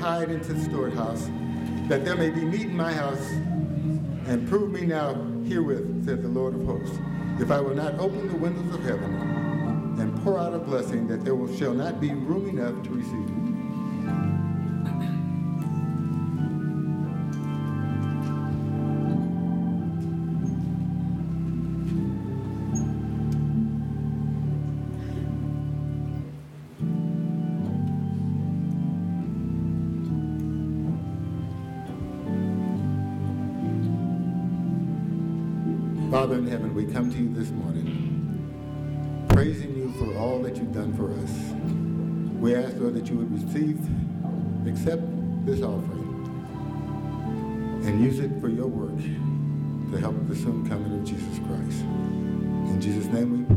Tithe into the storehouse, that there may be meat in my house, and prove me now herewith, said the Lord of hosts, if I will not open the windows of heaven and pour out a blessing, that there will, shall not be room enough to receive it. Heaven, we come to you this morning, praising you for all that you've done for us. We ask, Lord, that you would receive, accept this offering, and use it for your work to help the soon coming of Jesus Christ. In Jesus' name we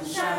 sunshine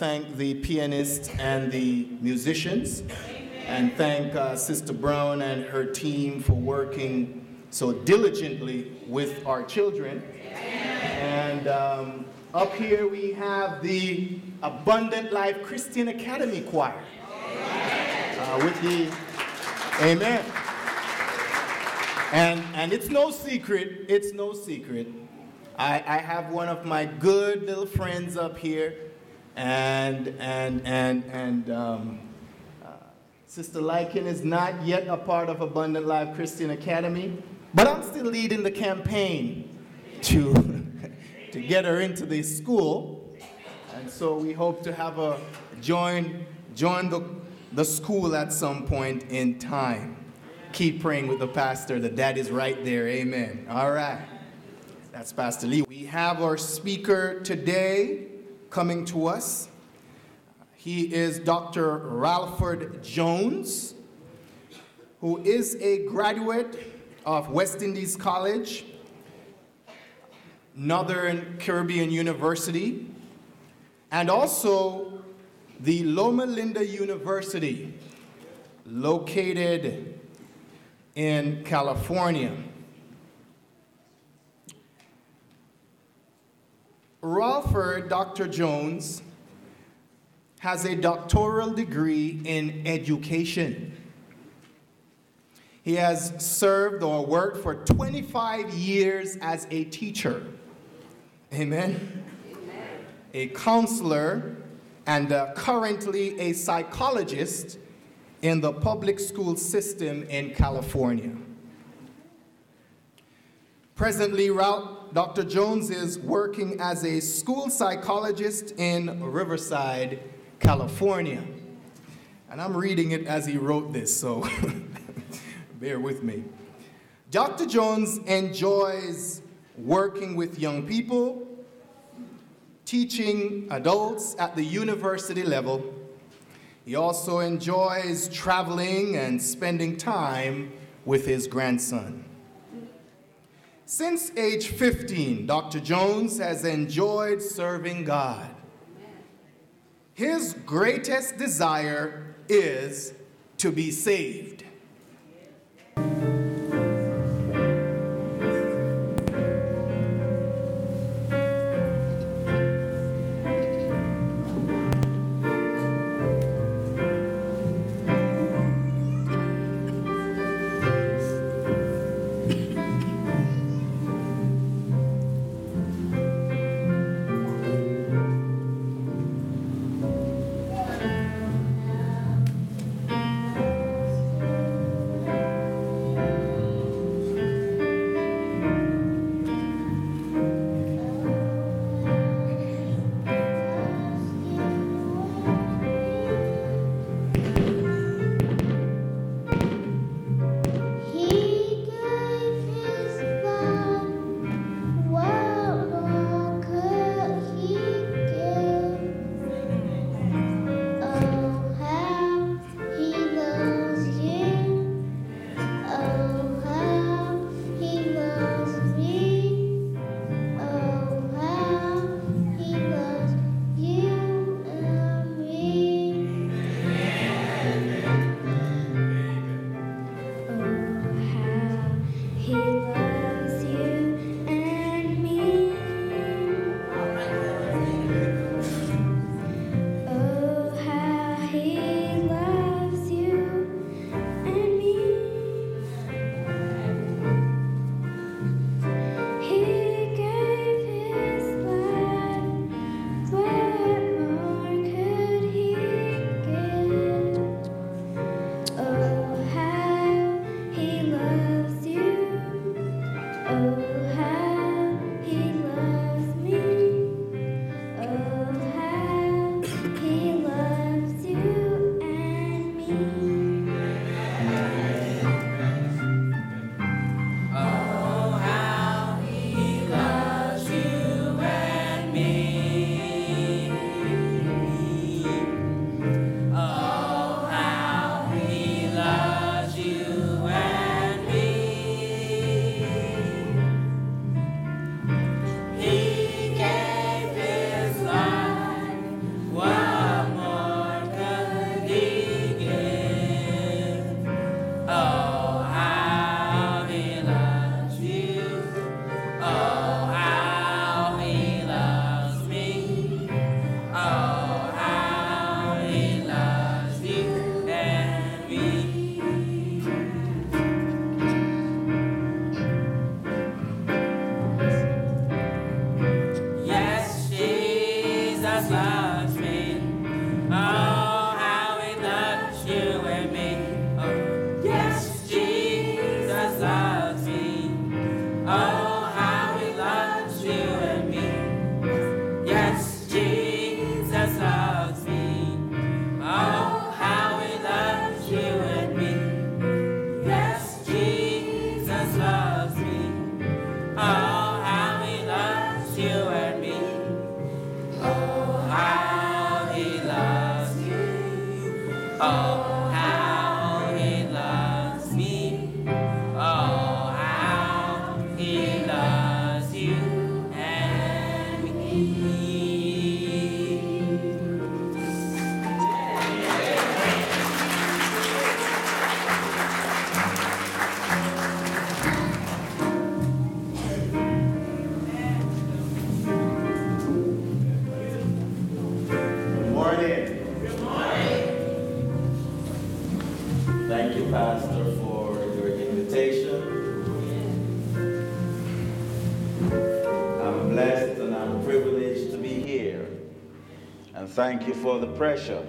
thank the pianist and the musicians, and thank uh, Sister Brown and her team for working so diligently with our children. And um, up here we have the Abundant Life Christian Academy Choir. Uh, with the, amen. And, and it's no secret, it's no secret. I, I have one of my good little friends up here, and, and, and, and um, uh, Sister Lykin is not yet a part of Abundant Life Christian Academy, but I'm still leading the campaign to, to get her into the school. And so we hope to have a join join the, the school at some point in time. Keep praying with the pastor. that that is right there. Amen. All right. That's Pastor Lee. We have our speaker today coming to us. He is Dr. Ralford Jones, who is a graduate of West Indies College, Northern Caribbean University, and also the Loma Linda University, located in California. Ralford Dr. Jones has a doctoral degree in education. He has served or worked for 25 years as a teacher. Amen. Amen. A counselor and uh, currently a psychologist in the public school system in California. Presently, Dr. Jones is working as a school psychologist in Riverside, California. And I'm reading it as he wrote this, so bear with me. Dr. Jones enjoys working with young people, teaching adults at the university level, he also enjoys traveling and spending time with his grandson. Since age 15, Dr. Jones has enjoyed serving God. His greatest desire is to be saved. Pressure.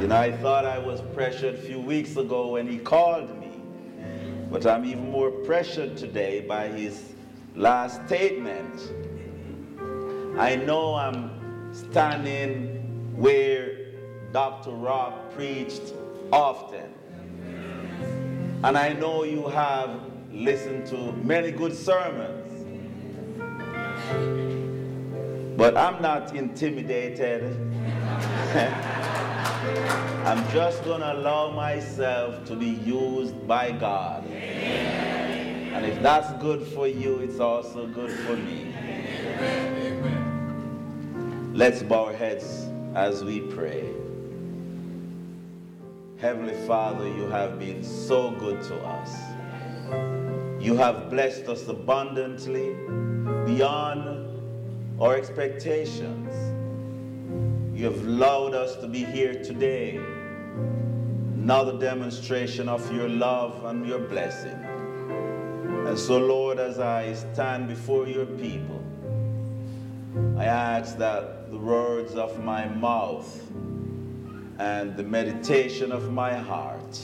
You know, I thought I was pressured a few weeks ago when he called me, but I'm even more pressured today by his last statement. I know I'm standing where Dr. Rock preached often. And I know you have listened to many good sermons. But I'm not intimidated. I'm just going to allow myself to be used by God. And if that's good for you, it's also good for me. Let's bow our heads as we pray. Heavenly Father, you have been so good to us. You have blessed us abundantly beyond our expectations. You have allowed us to be here today. Another demonstration of your love and your blessing. And so, Lord, as I stand before your people, I ask that the words of my mouth and the meditation of my heart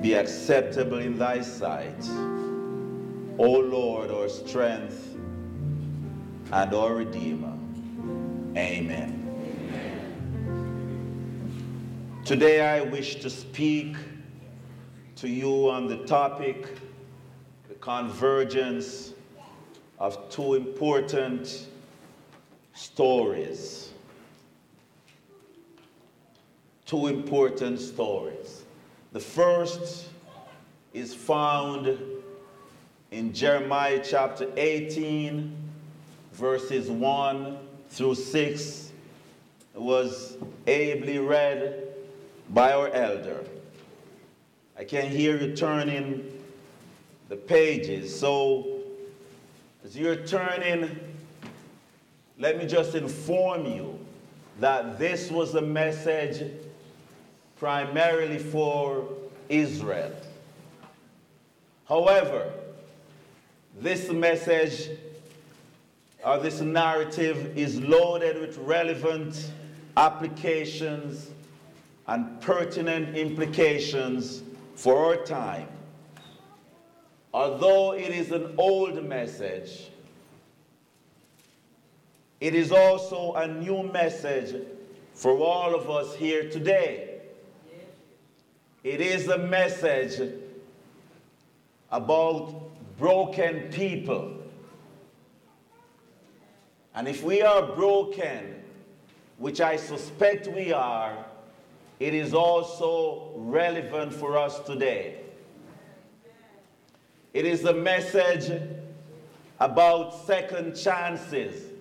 be acceptable in thy sight. O Lord, our strength and our Redeemer. Amen. Today I wish to speak to you on the topic the convergence of two important stories. Two important stories. The first is found in Jeremiah chapter 18, verses 1 through 6 was ably read by our elder. I can hear you turning the pages. So, as you're turning, let me just inform you that this was a message primarily for Israel. However, this message or this narrative is loaded with relevant applications and pertinent implications for our time. Although it is an old message, it is also a new message for all of us here today. It is a message about broken people and if we are broken, which I suspect we are, it is also relevant for us today. It is a message about second chances.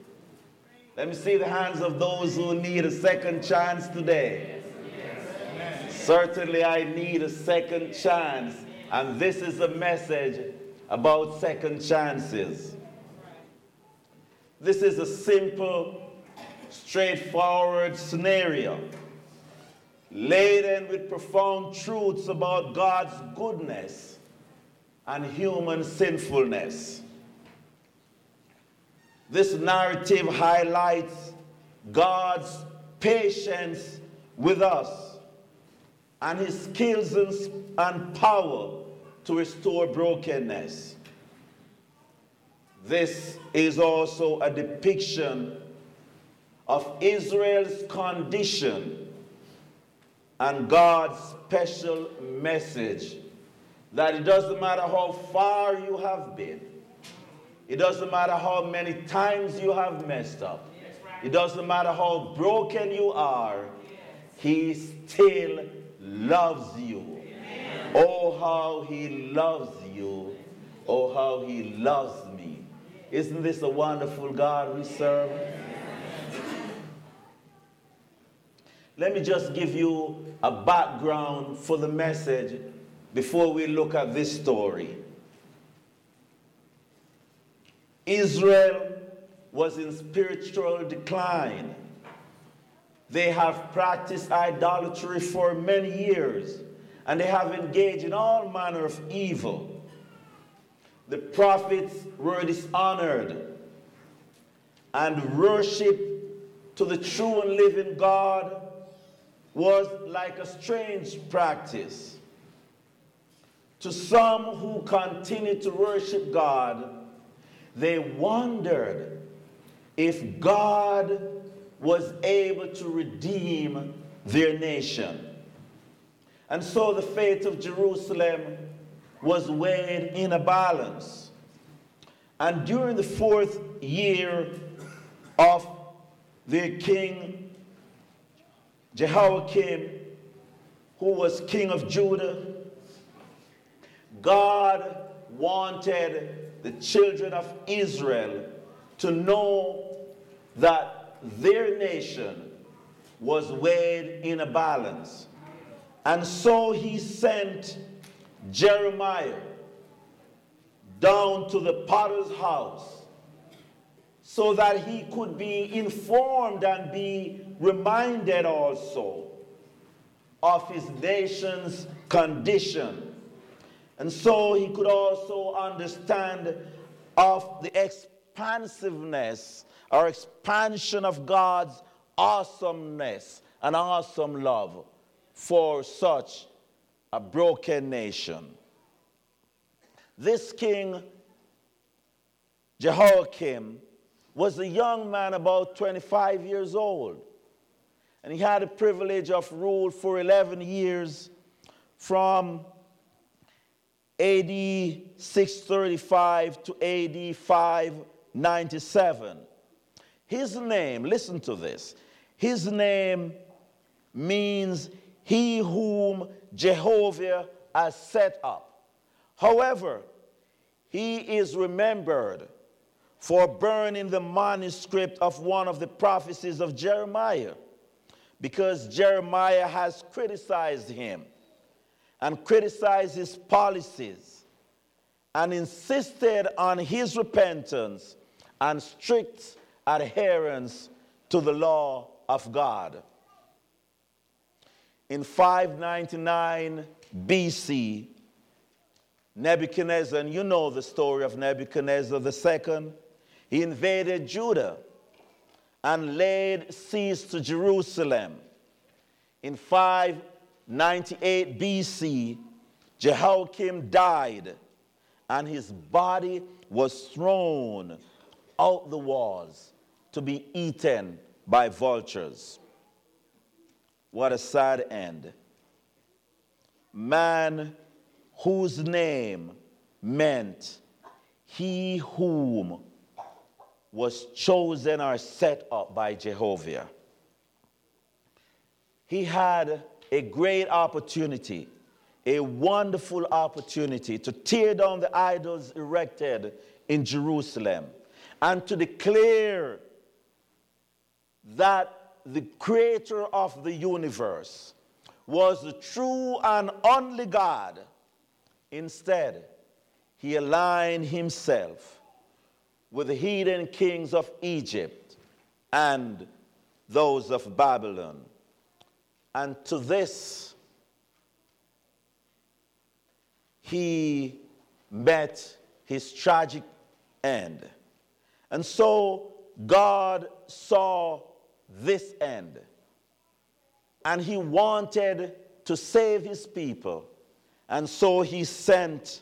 Let me see the hands of those who need a second chance today. Certainly, I need a second chance, and this is a message about second chances. This is a simple, straightforward scenario, laden with profound truths about God's goodness and human sinfulness. This narrative highlights God's patience with us and his skills and power to restore brokenness. This is also a depiction of Israel's condition and God's special message that it doesn't matter how far you have been, it doesn't matter how many times you have messed up, it doesn't matter how broken you are, He still loves you. Oh, how He loves you. Oh, how He loves me. Isn't this a wonderful God we serve? Let me just give you a background for the message before we look at this story. Israel was in spiritual decline. They have practiced idolatry for many years and they have engaged in all manner of evil. The prophets were dishonored and worship to the true and living God was like a strange practice. To some who continued to worship God, they wondered if God was able to redeem their nation. And so the fate of Jerusalem was weighed in a balance. And during the fourth year of their king Jehoiakim, who was king of Judah, God wanted the children of Israel to know that their nation was weighed in a balance. And so he sent Jeremiah down to the potter's house so that he could be informed and be reminded also of his nation's condition. And so he could also understand of the expansiveness or expansion of God's awesomeness and awesome love for such a broken nation. This king, Jehoiakim, was a young man about 25 years old. And he had the privilege of rule for 11 years from AD 635 to AD 597. His name, listen to this, his name means he whom Jehovah has set up. However, he is remembered for burning the manuscript of one of the prophecies of Jeremiah because Jeremiah has criticized him and criticized his policies and insisted on his repentance and strict adherence to the law of God. In 599 BC, Nebuchadnezzar, and you know the story of Nebuchadnezzar II, he invaded Judah and laid siege to Jerusalem. In 598 BC, Jehoiakim died, and his body was thrown out the walls to be eaten by vultures. What a sad end. Man whose name meant he whom was chosen or set up by Jehovah. He had a great opportunity, a wonderful opportunity to tear down the idols erected in Jerusalem and to declare that the creator of the universe was the true and only God. Instead, he aligned himself with the heathen kings of Egypt and those of Babylon. And to this, he met his tragic end. And so God saw this end. And he wanted to save his people. And so he sent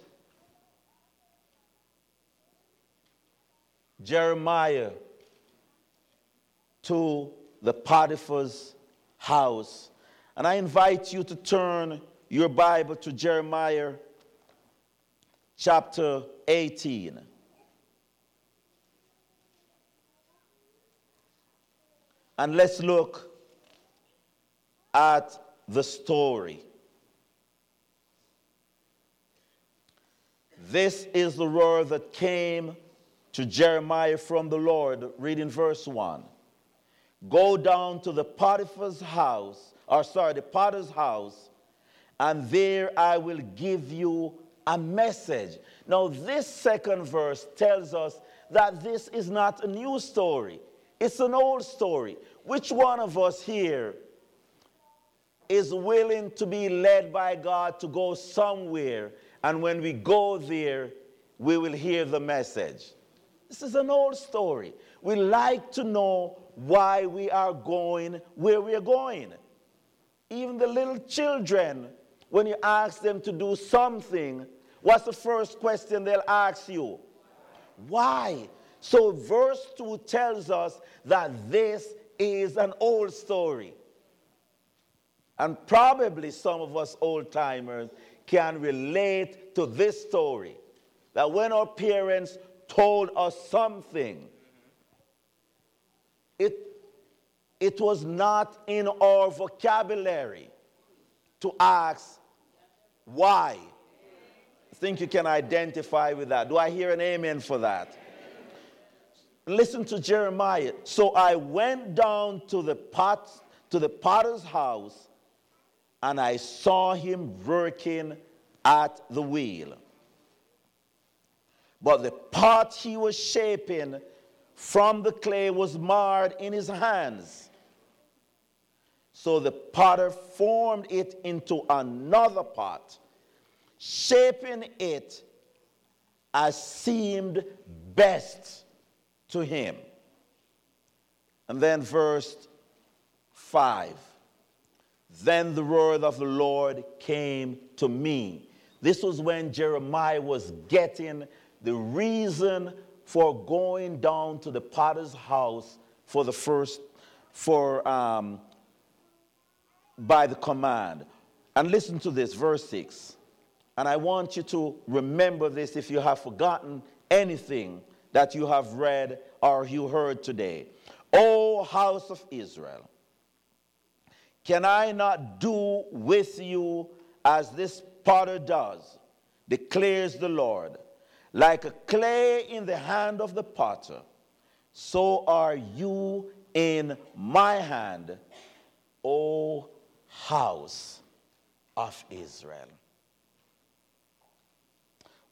Jeremiah to the Potiphar's house. And I invite you to turn your Bible to Jeremiah chapter 18. And let's look at the story. This is the word that came to Jeremiah from the Lord, reading verse 1. Go down to the Potiphar's house, or sorry, the potter's house, and there I will give you a message. Now, this second verse tells us that this is not a new story, it's an old story. Which one of us here is willing to be led by God to go somewhere, and when we go there, we will hear the message? This is an old story. We like to know why we are going where we are going. Even the little children, when you ask them to do something, what's the first question they'll ask you? Why? So, verse 2 tells us that this is an old story. And probably some of us old timers can relate to this story that when our parents told us something, it, it was not in our vocabulary to ask why. I think you can identify with that. Do I hear an amen for that? Listen to Jeremiah. So I went down to the pot, to the potter's house, and I saw him working at the wheel. But the pot he was shaping from the clay was marred in his hands. So the potter formed it into another pot, shaping it as seemed best to him. And then verse 5 Then the word of the Lord came to me. This was when Jeremiah was getting the reason for going down to the potter's house for the first, for, um, by the command. And listen to this, verse 6. And I want you to remember this if you have forgotten anything that you have read or you heard today. O house of Israel, can I not do with you as this potter does, declares the Lord? Like a clay in the hand of the potter, so are you in my hand, O house of Israel.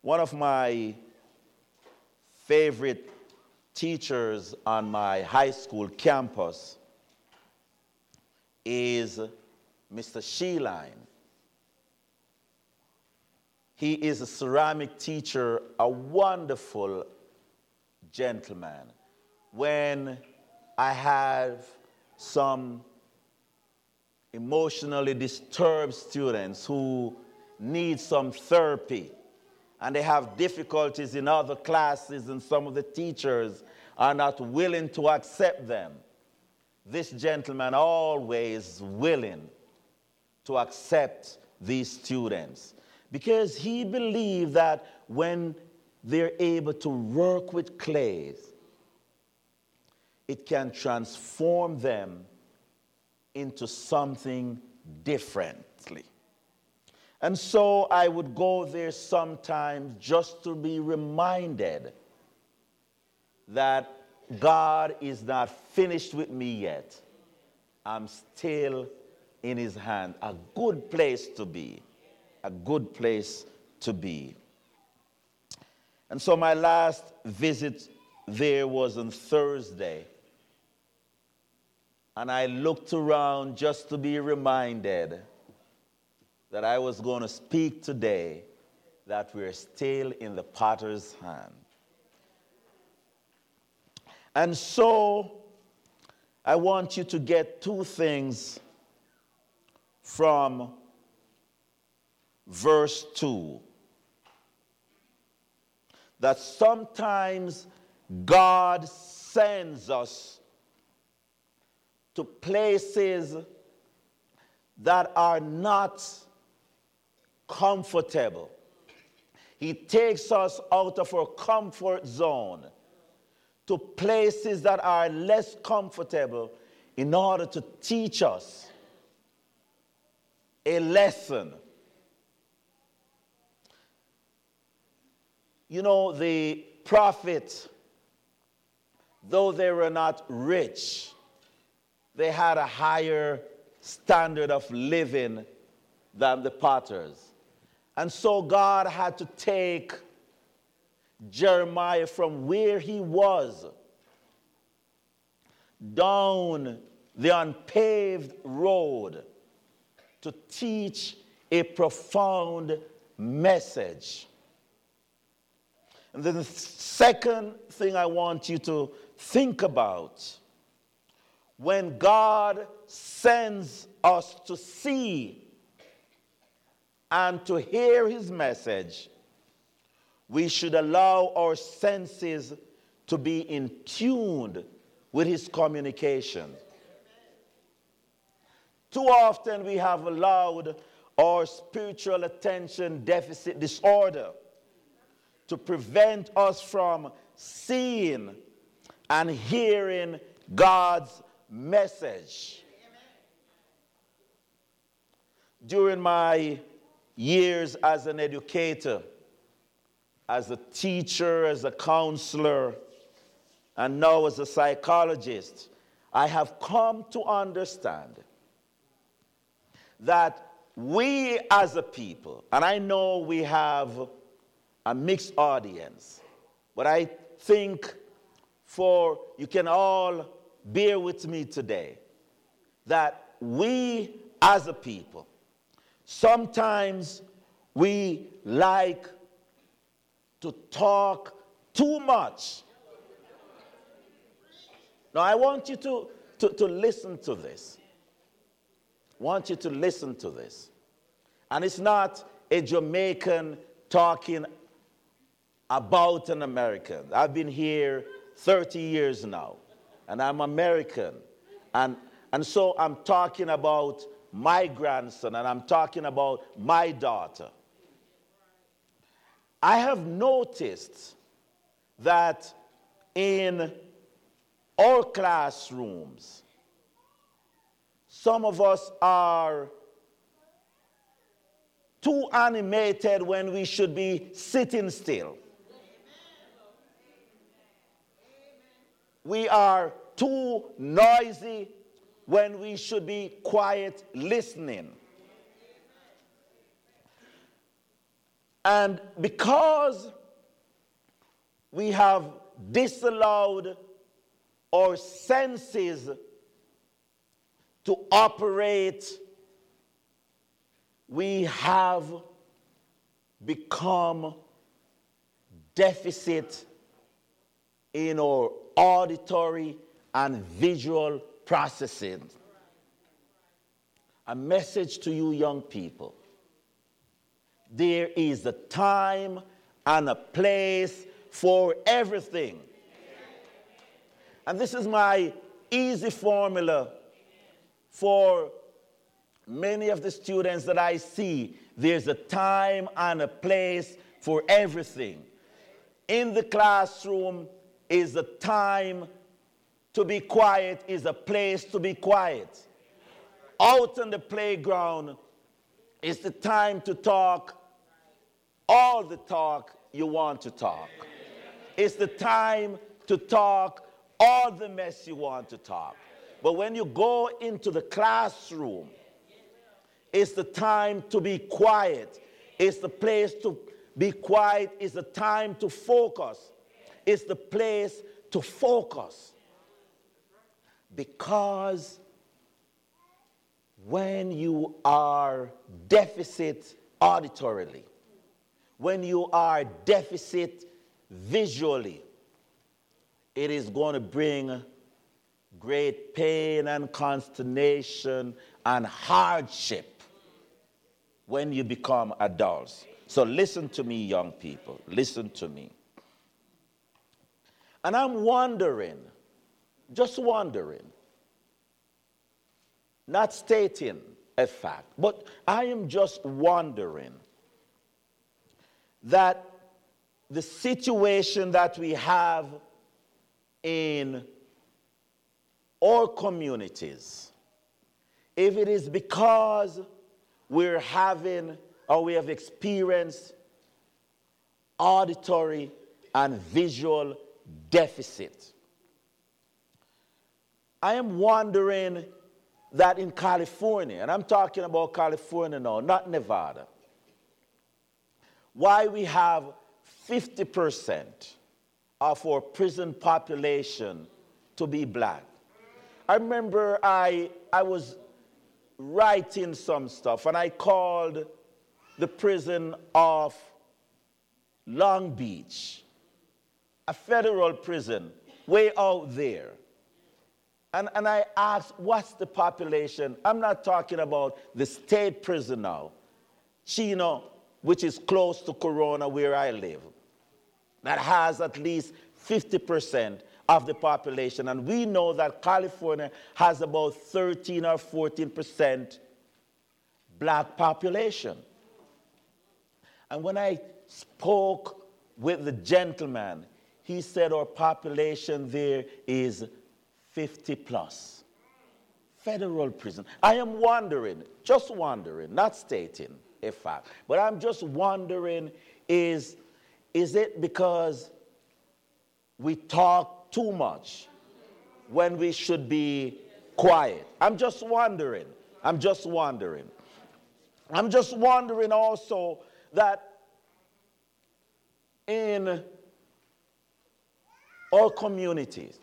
One of my favorite teachers on my high school campus is Mr. Sheeline. He is a ceramic teacher, a wonderful gentleman. When I have some emotionally disturbed students who need some therapy and they have difficulties in other classes and some of the teachers are not willing to accept them. This gentleman always willing to accept these students because he believed that when they're able to work with clays, it can transform them into something differently. And so I would go there sometimes just to be reminded that God is not finished with me yet. I'm still in his hand. A good place to be a good place to be. And so my last visit there was on Thursday. And I looked around just to be reminded that I was going to speak today that we're still in the potter's hand. And so I want you to get two things from verse 2 that sometimes God sends us to places that are not comfortable. He takes us out of our comfort zone to places that are less comfortable in order to teach us a lesson You know, the prophets, though they were not rich, they had a higher standard of living than the potters. And so God had to take Jeremiah from where he was down the unpaved road to teach a profound message. And then the second thing I want you to think about when God sends us to see and to hear his message, we should allow our senses to be in tune with his communication. Too often we have allowed our spiritual attention deficit disorder to prevent us from seeing and hearing God's message. During my years as an educator, as a teacher, as a counselor, and now as a psychologist, I have come to understand that we as a people, and I know we have a mixed audience, but I think for you can all bear with me today that we as a people, sometimes we like to talk too much. Now, I want you to, to, to listen to this. I want you to listen to this. And it's not a Jamaican talking about an American. I've been here 30 years now, and I'm American. And, and so I'm talking about my grandson, and I'm talking about my daughter. I have noticed that in all classrooms, some of us are too animated when we should be sitting still. We are too noisy when we should be quiet listening. And because we have disallowed our senses to operate, we have become deficit in our auditory and visual processing. A message to you, young people. There is a time and a place for everything. And this is my easy formula for many of the students that I see. There's a time and a place for everything. In the classroom is a time to be quiet, is a place to be quiet. Out on the playground is the time to talk all the talk you want to talk. It's the time to talk all the mess you want to talk. But when you go into the classroom, it's the time to be quiet. It's the place to be quiet. It's the time to focus. It's the place to focus. Because when you are deficit auditorily, when you are deficit visually, it is going to bring great pain and consternation and hardship when you become adults. So listen to me, young people. Listen to me. And I'm wondering, just wondering, not stating a fact, but I am just wondering that the situation that we have in our communities, if it is because we're having or we have experienced auditory and visual deficit. I am wondering that in California, and I'm talking about California now, not Nevada why we have 50% of our prison population to be black. I remember I, I was writing some stuff and I called the prison of Long Beach, a federal prison way out there. And, and I asked, what's the population? I'm not talking about the state prison now, Chino, which is close to Corona, where I live, that has at least 50% of the population. And we know that California has about 13 or 14% black population. And when I spoke with the gentleman, he said our population there is 50 plus. Federal prison. I am wondering, just wondering, not stating a fact, but I'm just wondering is, is it because we talk too much when we should be quiet? I'm just wondering. I'm just wondering. I'm just wondering also that in all communities,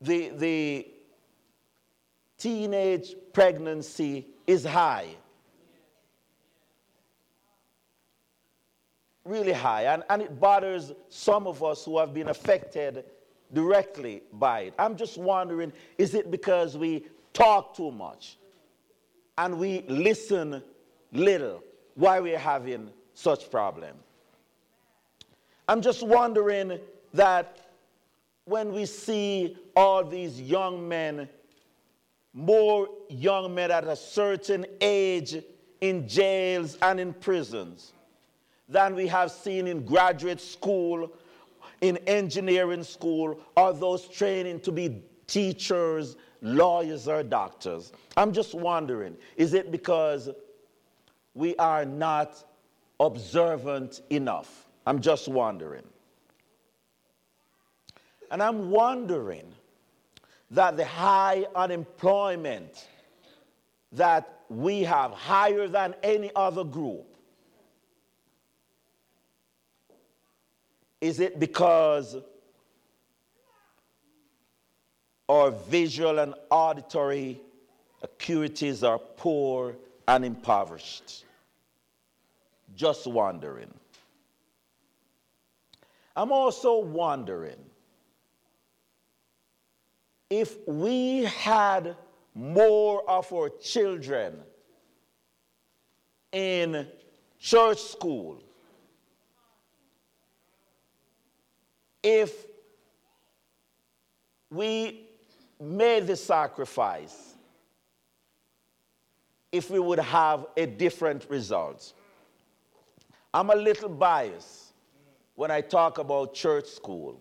the, the teenage pregnancy is high. Really high. And, and it bothers some of us who have been affected directly by it. I'm just wondering is it because we talk too much and we listen little why we're having such problem? I'm just wondering that when we see all these young men, more young men at a certain age in jails and in prisons than we have seen in graduate school, in engineering school, or those training to be teachers, lawyers, or doctors. I'm just wondering is it because we are not observant enough? I'm just wondering. And I'm wondering that the high unemployment that we have, higher than any other group, is it because our visual and auditory acuities are poor and impoverished? Just wondering. I'm also wondering if we had more of our children in church school, if we made the sacrifice, if we would have a different result. I'm a little biased when I talk about church school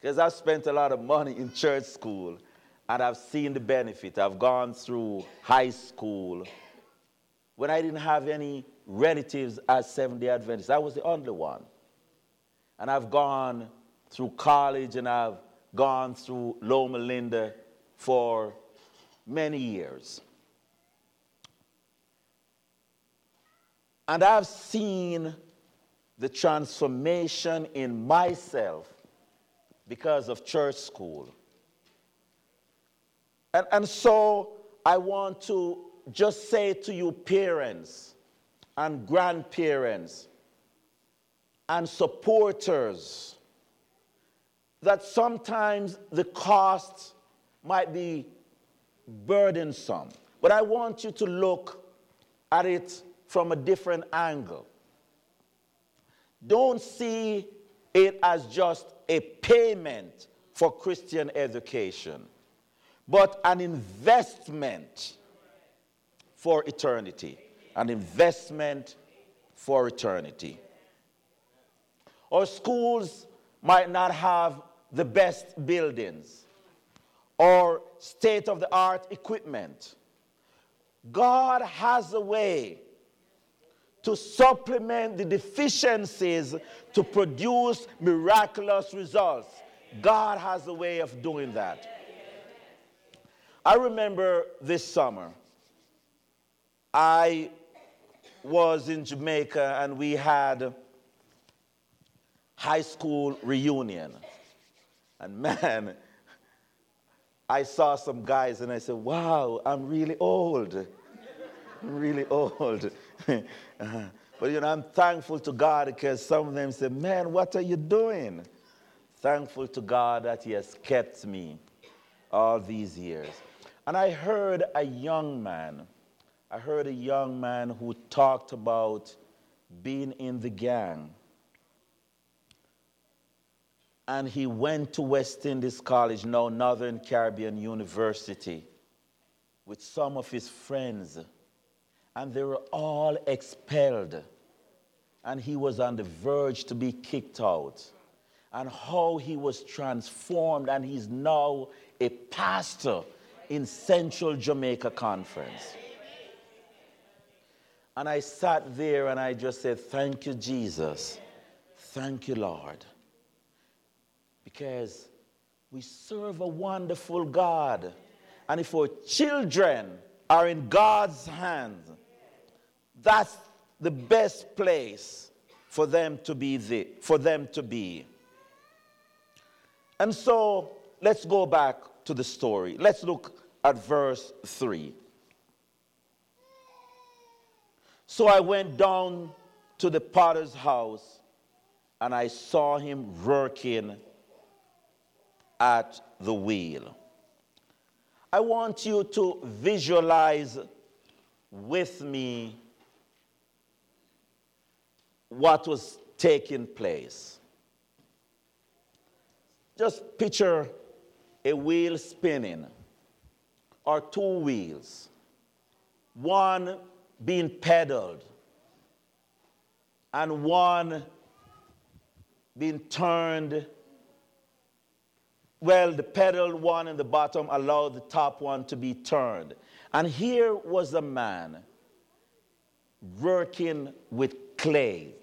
because I've spent a lot of money in church school and I've seen the benefit. I've gone through high school when I didn't have any relatives as Seventh day Adventists. I was the only one. And I've gone through college and I've gone through Loma Linda for many years. And I've seen the transformation in myself because of church school. And, and so I want to just say to you, parents and grandparents and supporters, that sometimes the cost might be burdensome. But I want you to look at it from a different angle. Don't see it as just a payment for Christian education, but an investment for eternity. An investment for eternity. Our schools might not have the best buildings or state of the art equipment. God has a way to supplement the deficiencies to produce miraculous results. God has a way of doing that. I remember this summer, I was in Jamaica and we had high school reunion. And man, I saw some guys and I said, wow, I'm really old. Really old. uh-huh. But you know, I'm thankful to God because some of them said, man, what are you doing? Thankful to God that He has kept me all these years. And I heard a young man, I heard a young man who talked about being in the gang. And he went to West Indies College, now Northern Caribbean University, with some of his friends. And they were all expelled. And he was on the verge to be kicked out. And how he was transformed, and he's now a pastor in Central Jamaica Conference. And I sat there and I just said, Thank you, Jesus. Thank you, Lord. Because we serve a wonderful God. And if our children are in God's hands, that's the best place for them to be the, for them to be. And so let's go back to the story. Let's look at verse 3. So I went down to the potter's house and I saw him working at the wheel. I want you to visualize with me what was taking place. Just picture a wheel spinning or two wheels, one being pedaled and one being turned. Well, the pedaled one in the bottom allowed the top one to be turned. And here was a man working with clay.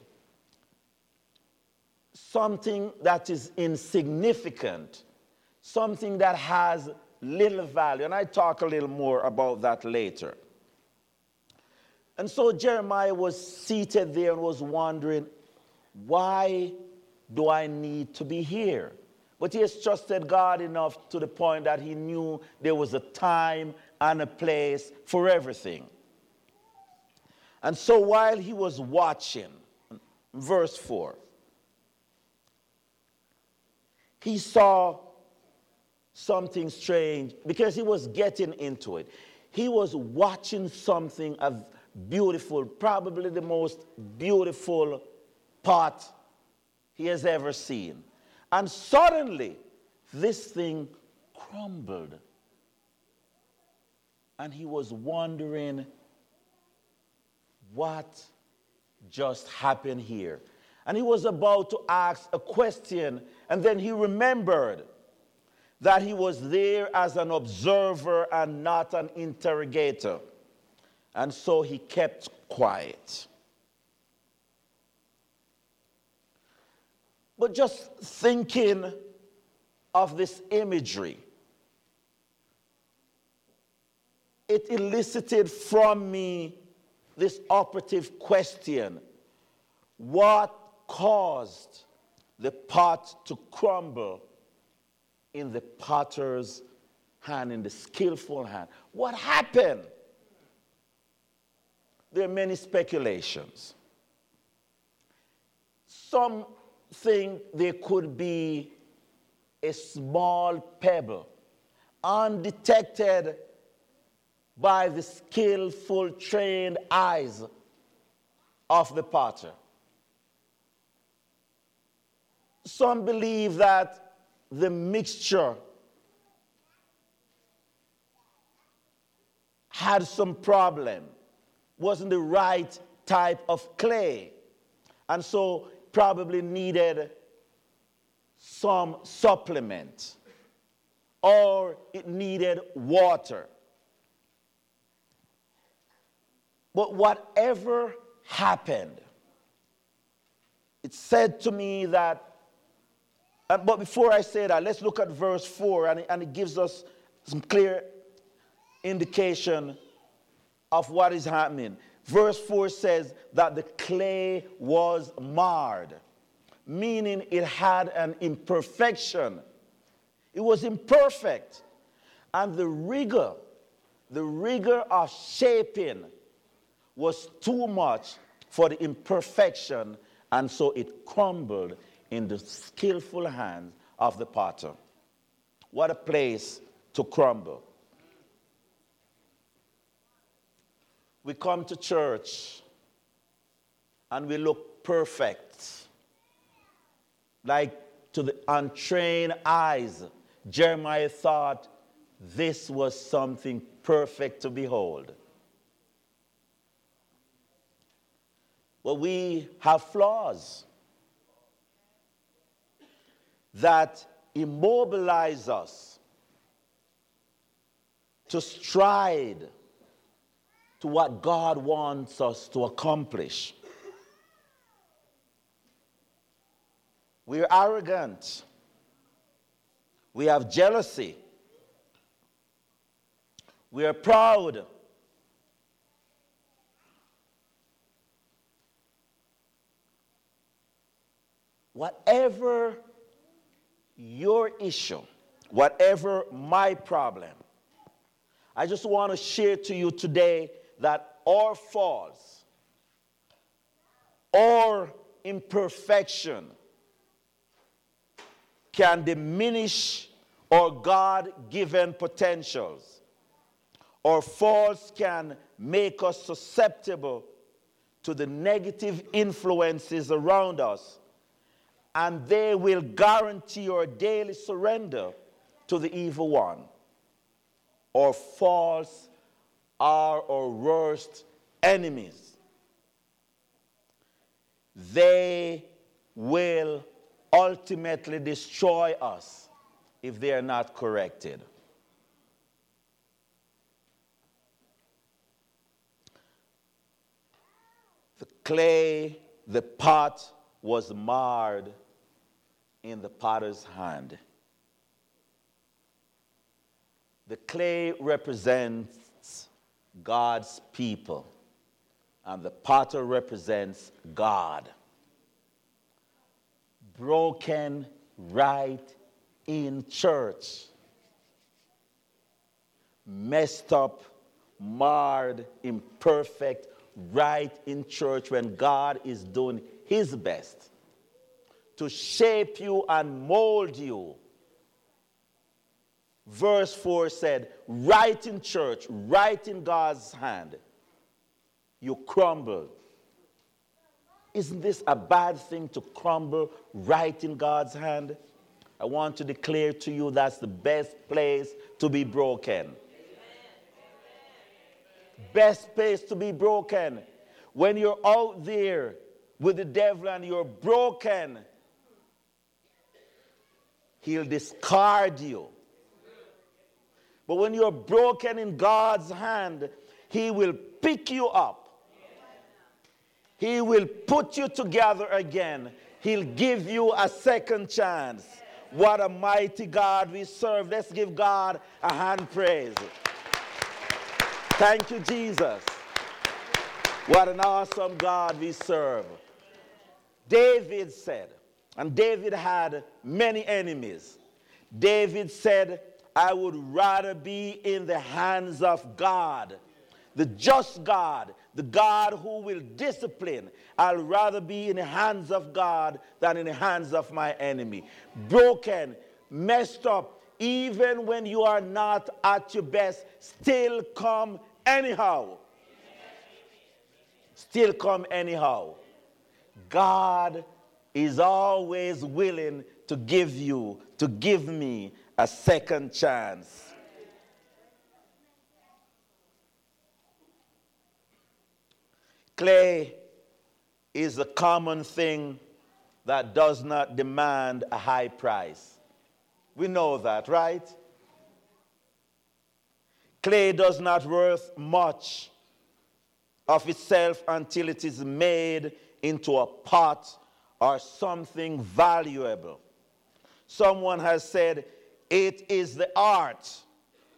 Something that is insignificant, something that has little value. And I talk a little more about that later. And so Jeremiah was seated there and was wondering, why do I need to be here? But he has trusted God enough to the point that he knew there was a time and a place for everything. And so while he was watching, verse 4, he saw something strange because he was getting into it. He was watching something of beautiful, probably the most beautiful pot he has ever seen. And suddenly, this thing crumbled. And he was wondering what just happened here. And he was about to ask a question, and then he remembered that he was there as an observer and not an interrogator. And so he kept quiet. But just thinking of this imagery, it elicited from me this operative question What caused the pot to crumble in the potter's hand, in the skillful hand. What happened? There are many speculations. Some think there could be a small pebble, undetected by the skillful, trained eyes of the potter. Some believe that the mixture had some problem, wasn't the right type of clay, and so probably needed some supplement or it needed water. But whatever happened, it said to me that Uh, but before I say that, let's look at verse 4, and, and it gives us some clear indication of what is happening. Verse 4 says that the clay was marred. meaning it had an imperfection. It was imperfect. And the rigor, the rigor of shaping was too much for the imperfection, and so it crumbled in the skillful hands of the potter. What a place to crumble. We come to church and we look perfect, like to the untrained eyes. Jeremiah thought this was something perfect to behold. Well, we have flaws that immobilize us to stride to what God wants us to accomplish. We're arrogant. We have jealousy. We are proud. Whatever your issue, whatever my problem, I just want to share to you today that our faults, our imperfection can diminish our God given potentials. Our faults can make us susceptible to the negative influences around us and they will guarantee your daily surrender to the evil one. Or false are our worst enemies. They will ultimately destroy us if they are not corrected. The clay, the pot was marred in the potter's hand. The clay represents God's people, and the potter represents God. Broken right in church, messed up, marred, imperfect, right in church when God is doing His best to shape you and mold you. Verse 4 said, right in church, right in God's hand, you crumble. Isn't this a bad thing to crumble right in God's hand? I want to declare to you that's the best place to be broken. Best place to be broken. When you're out there with the devil and you're broken, he'll discard you. But when you're broken in God's hand, he will pick you up. He will put you together again. He'll give you a second chance. What a mighty God we serve. Let's give God a hand praise. Thank you, Jesus. What an awesome God we serve. David said, and David had many enemies. David said, I would rather be in the hands of God, the just God, the God who will discipline. I'd rather be in the hands of God than in the hands of my enemy. Broken, messed up, even when you are not at your best, still come anyhow. Still come anyhow. God is always willing to give you, to give me a second chance. Clay is a common thing that does not demand a high price. We know that, right? Clay does not worth much of itself until it is made into a pot or something valuable. Someone has said, it is the art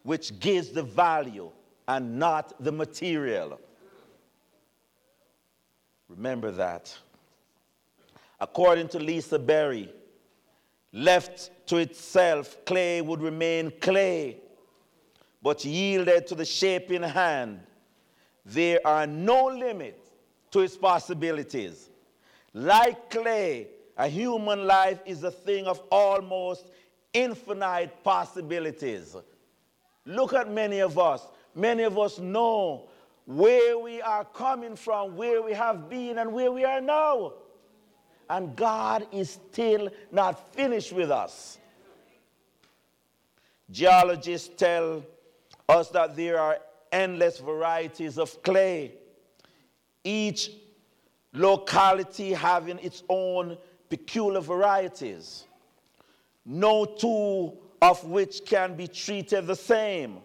which gives the value and not the material. Remember that. According to Lisa Berry, left to itself, clay would remain clay, but yielded to the shaping hand, there are no limits to its possibilities. Like clay, a human life is a thing of almost infinite possibilities. Look at many of us. Many of us know where we are coming from, where we have been, and where we are now. And God is still not finished with us. Geologists tell us that there are endless varieties of clay, each locality having its own peculiar varieties, no two of which can be treated the same.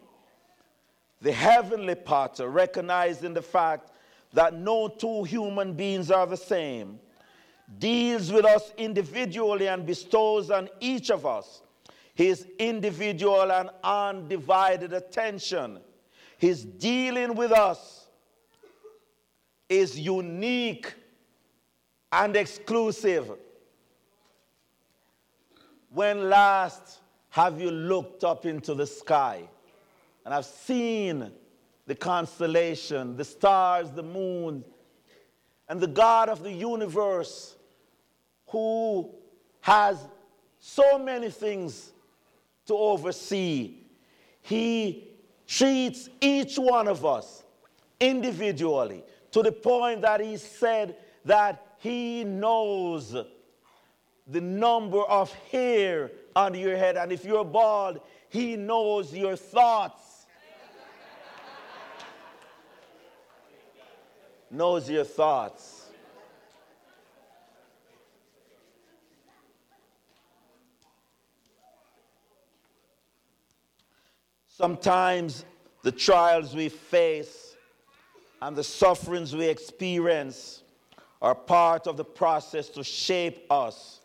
The heavenly potter, recognizing the fact that no two human beings are the same, deals with us individually and bestows on each of us his individual and undivided attention. His dealing with us is unique and exclusive. When last have you looked up into the sky and have seen the constellation, the stars, the moon, and the God of the universe who has so many things to oversee? He treats each one of us individually to the point that he said that he knows the number of hair on your head. And if you're bald, He knows your thoughts. knows your thoughts. Sometimes the trials we face and the sufferings we experience are part of the process to shape us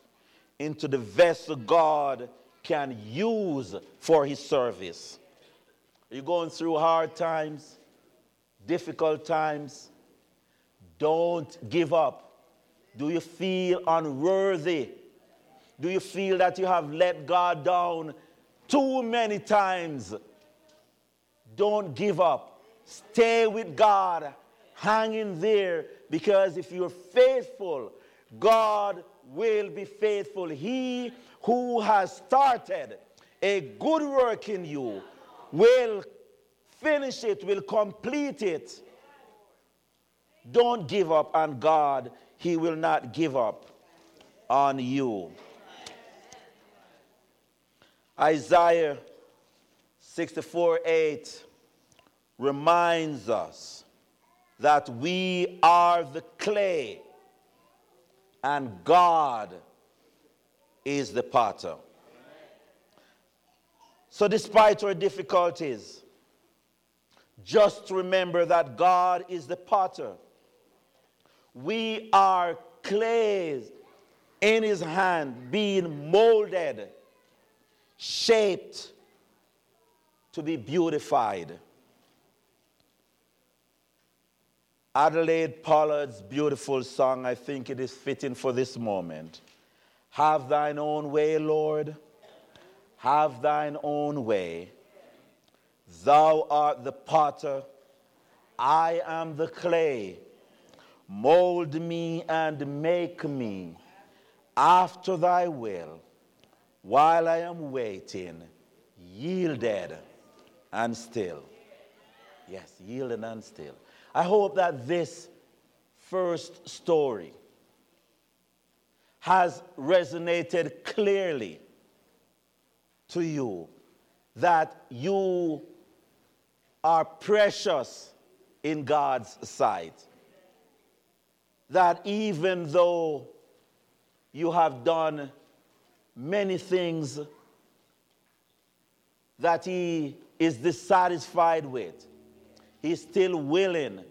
into the vessel God can use for his service. Are you going through hard times, difficult times? Don't give up. Do you feel unworthy? Do you feel that you have let God down too many times? Don't give up. Stay with God. Hang in there because if you're faithful, God will be faithful. He who has started a good work in you will finish it, will complete it. Don't give up on God, He will not give up on you. Isaiah 64 8 reminds us that we are the clay and God is the potter. So, despite our difficulties, just remember that God is the potter. We are clay in his hand, being molded, shaped to be beautified. Adelaide Pollard's beautiful song, I think it is fitting for this moment. Have thine own way, Lord. Have thine own way. Thou art the potter, I am the clay. Mold me and make me after thy will, while I am waiting, yielded and still. Yes, yielded and still. I hope that this first story has resonated clearly to you that you are precious in God's sight. That even though you have done many things that He is dissatisfied with, He's still willing,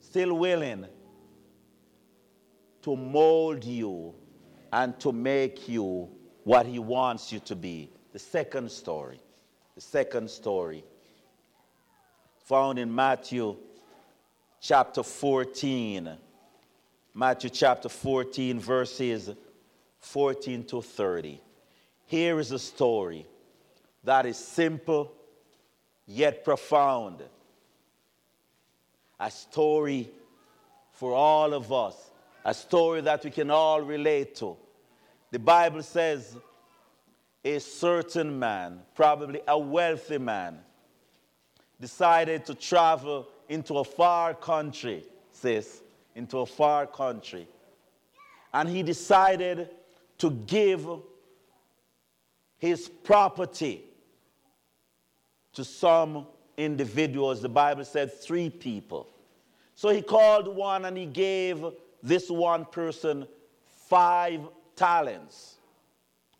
still willing to mold you and to make you what He wants you to be. The second story. The second story found in Matthew chapter 14. Matthew chapter 14, verses 14 to 30. Here is a story that is simple yet profound. A story for all of us, a story that we can all relate to. The Bible says a certain man, probably a wealthy man, decided to travel into a far country, says, into a far country. And he decided to give his property to some individuals. The Bible said three people. So he called one and he gave this one person five talents.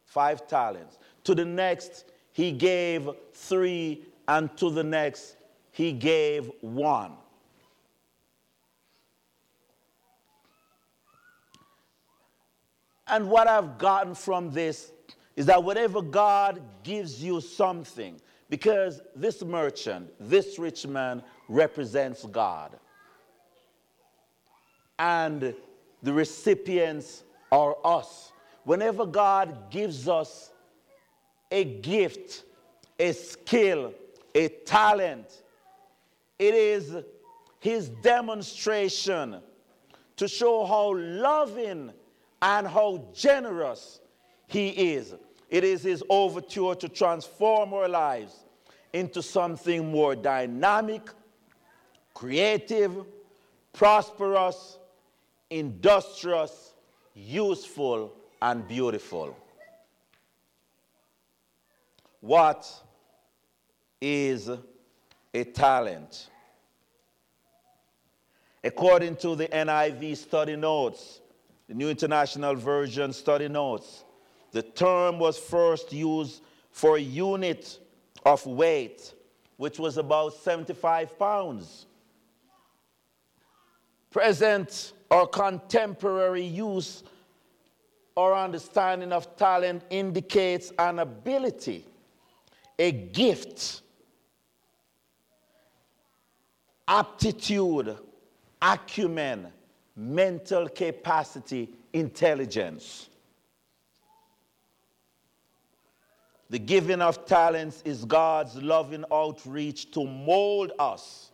Five talents. To the next, he gave three, and to the next, he gave one. And what I've gotten from this is that whatever God gives you something, because this merchant, this rich man represents God. And the recipients are us. Whenever God gives us a gift, a skill, a talent, it is his demonstration to show how loving and how generous he is. It is his overture to transform our lives into something more dynamic, creative, prosperous, industrious, useful, and beautiful. What is a talent? According to the NIV study notes, the New International Version study notes, the term was first used for a unit of weight, which was about 75 pounds. Present or contemporary use or understanding of talent indicates an ability, a gift, aptitude, acumen, mental capacity, intelligence. The giving of talents is God's loving outreach to mold us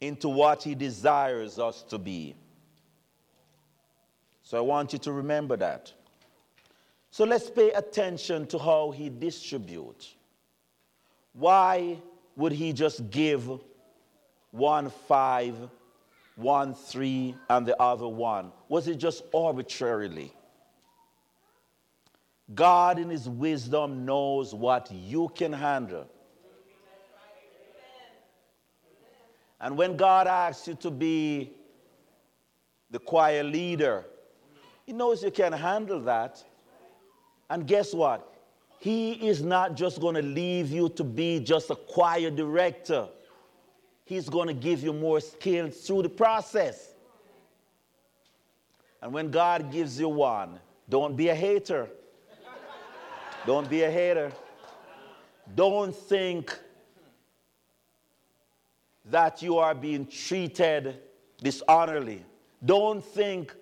into what He desires us to be. So I want you to remember that. So let's pay attention to how He distributes. Why would He just give one five, one three, and the other one? Was it just arbitrarily? God, in His wisdom, knows what you can handle. And when God asks you to be the choir leader, He knows you can handle that. And guess what? He is not just going to leave you to be just a choir director. He's going to give you more skills through the process. And when God gives you one, don't be a hater. Don't be a hater. Don't think that you are being treated dishonorably. Don't think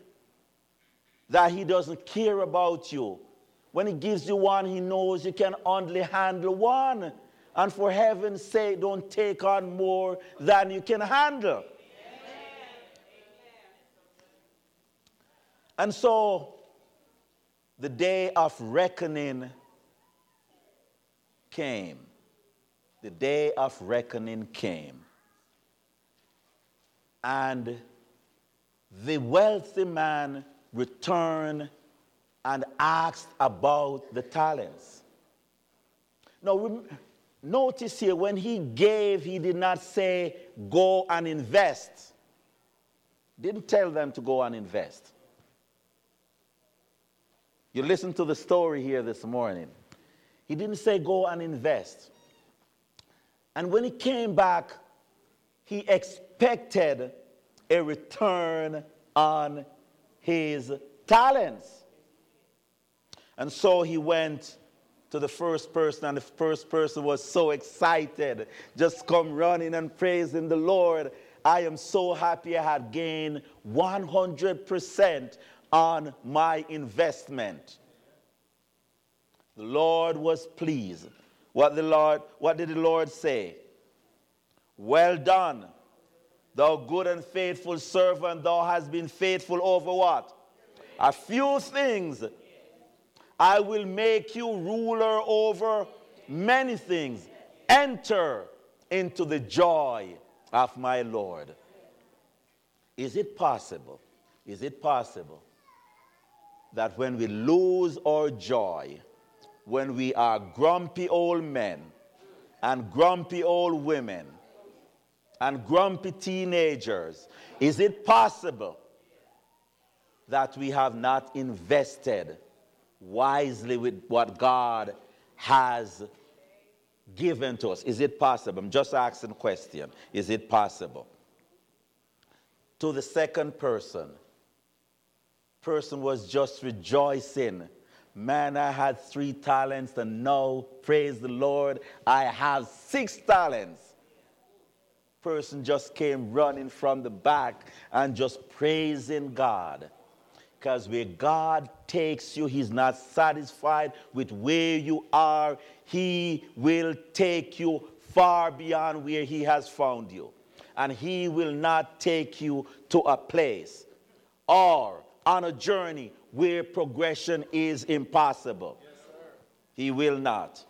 that he doesn't care about you. When he gives you one, he knows you can only handle one. And for heaven's sake, don't take on more than you can handle. And so, the day of reckoning came. The day of reckoning came. And the wealthy man returned and asked about the talents. Now, notice here, when he gave, he did not say, go and invest. Didn't tell them to go and invest. You listen to the story here this morning. He didn't say, go and invest. And when he came back, he expected a return on his talents. And so he went to the first person, and the first person was so excited, just come running and praising the Lord. I am so happy I had gained 100% on my investment. The Lord was pleased. What the Lord what did the Lord say? Well done, thou good and faithful servant, thou hast been faithful over what? A few things. I will make you ruler over many things. Enter into the joy of my Lord. Is it possible? Is it possible that when we lose our joy, when we are grumpy old men and grumpy old women and grumpy teenagers, is it possible that we have not invested wisely with what God has given to us? Is it possible? I'm just asking a question. Is it possible? To the second person, person was just rejoicing. Man, I had three talents, and now, praise the Lord, I have six talents. Person just came running from the back and just praising God. Because where God takes you, He's not satisfied with where you are. He will take you far beyond where He has found you. And He will not take you to a place or on a journey where progression is impossible. Yes, he will not.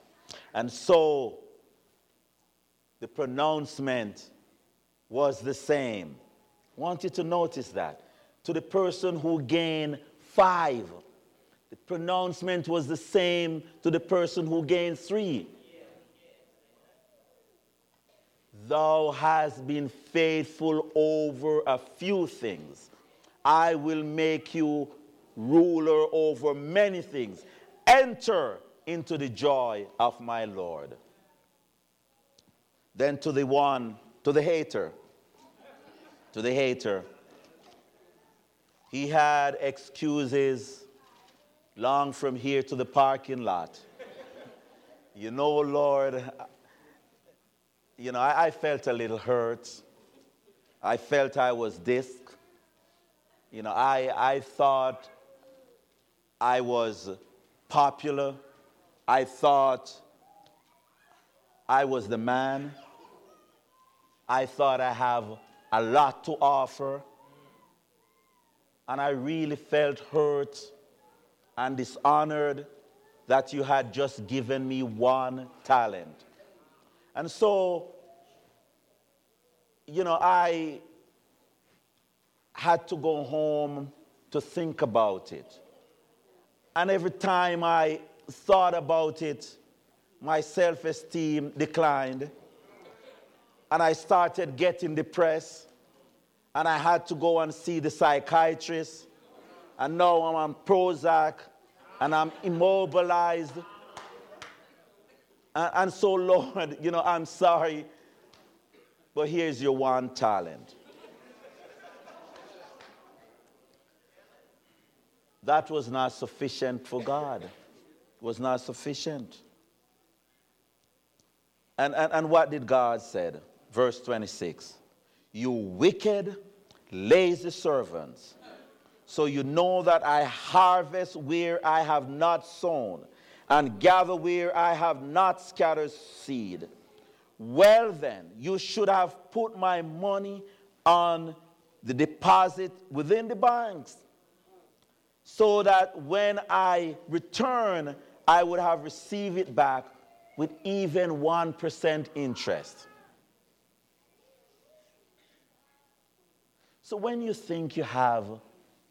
And so the pronouncement was the same. I want you to notice that to the person who gained five. The pronouncement was the same to the person who gained three. Thou hast been faithful over a few things. I will make you ruler over many things. Enter into the joy of my Lord. Then to the one, to the hater, to the hater, he had excuses long from here to the parking lot. You know, Lord, you know, I, I, felt a little hurt. I felt I was this. You know, I, I thought I was popular. I thought I was the man. I thought I have a lot to offer and I really felt hurt and dishonored that you had just given me one talent. And so, you know, I had to go home to think about it. And every time I thought about it, my self esteem declined. And I started getting depressed and I had to go and see the psychiatrist. And now I'm on Prozac and I'm immobilized. And, and so, Lord, you know, I'm sorry, but here's your one talent. That was not sufficient for God. It was not sufficient. And, and, and what did God said? Verse 26 you wicked, lazy servants. So you know that I harvest where I have not sown, and gather where I have not scattered seed. Well, then, you should have put my money on the deposit within the banks, so that when I return, I would have received it back with even 1% interest. So when you think you have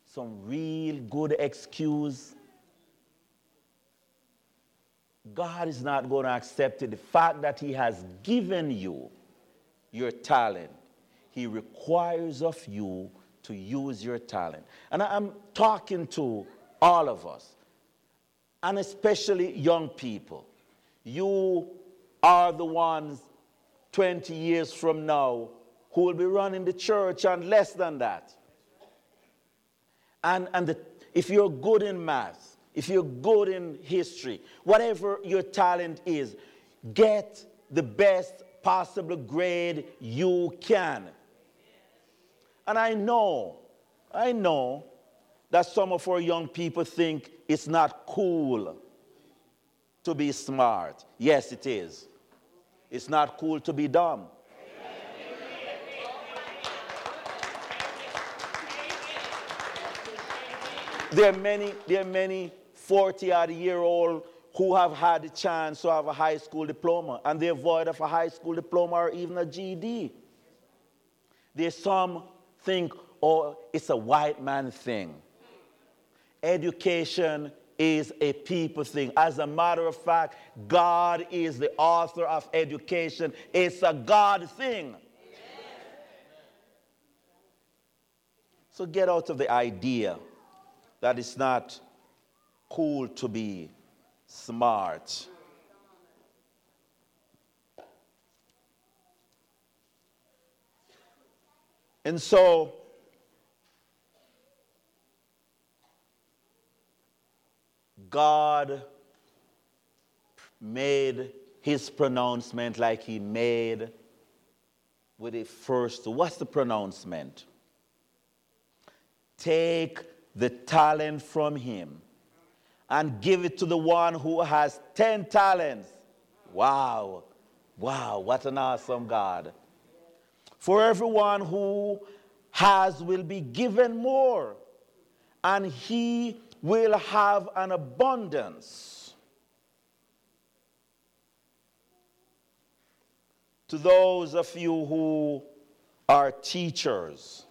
some real good excuse, God is not going to accept it. The fact that He has given you your talent, He requires of you to use your talent. And I'm talking to all of us, and especially young people. You are the ones 20 years from now who will be running the church and less than that. And, and the, if you're good in math, if you're good in history, whatever your talent is, get the best possible grade you can. And I know, I know that some of our young people think it's not cool to be smart. Yes, it is. It's not cool to be dumb. There are many, there are many 40 odd year old who have had the chance to have a high school diploma and they're void of a high school diploma or even a GED. There's some think, oh, it's a white man thing. Education is a people thing. As a matter of fact, God is the author of education. It's a God thing. So get out of the idea that it's not cool to be smart. And so, God made his pronouncement like he made with the first. What's the pronouncement? Take the talent from him and give it to the one who has 10 talents. Wow. Wow, what an awesome God. For everyone who has will be given more, and he will have an abundance. To those of you who are teachers,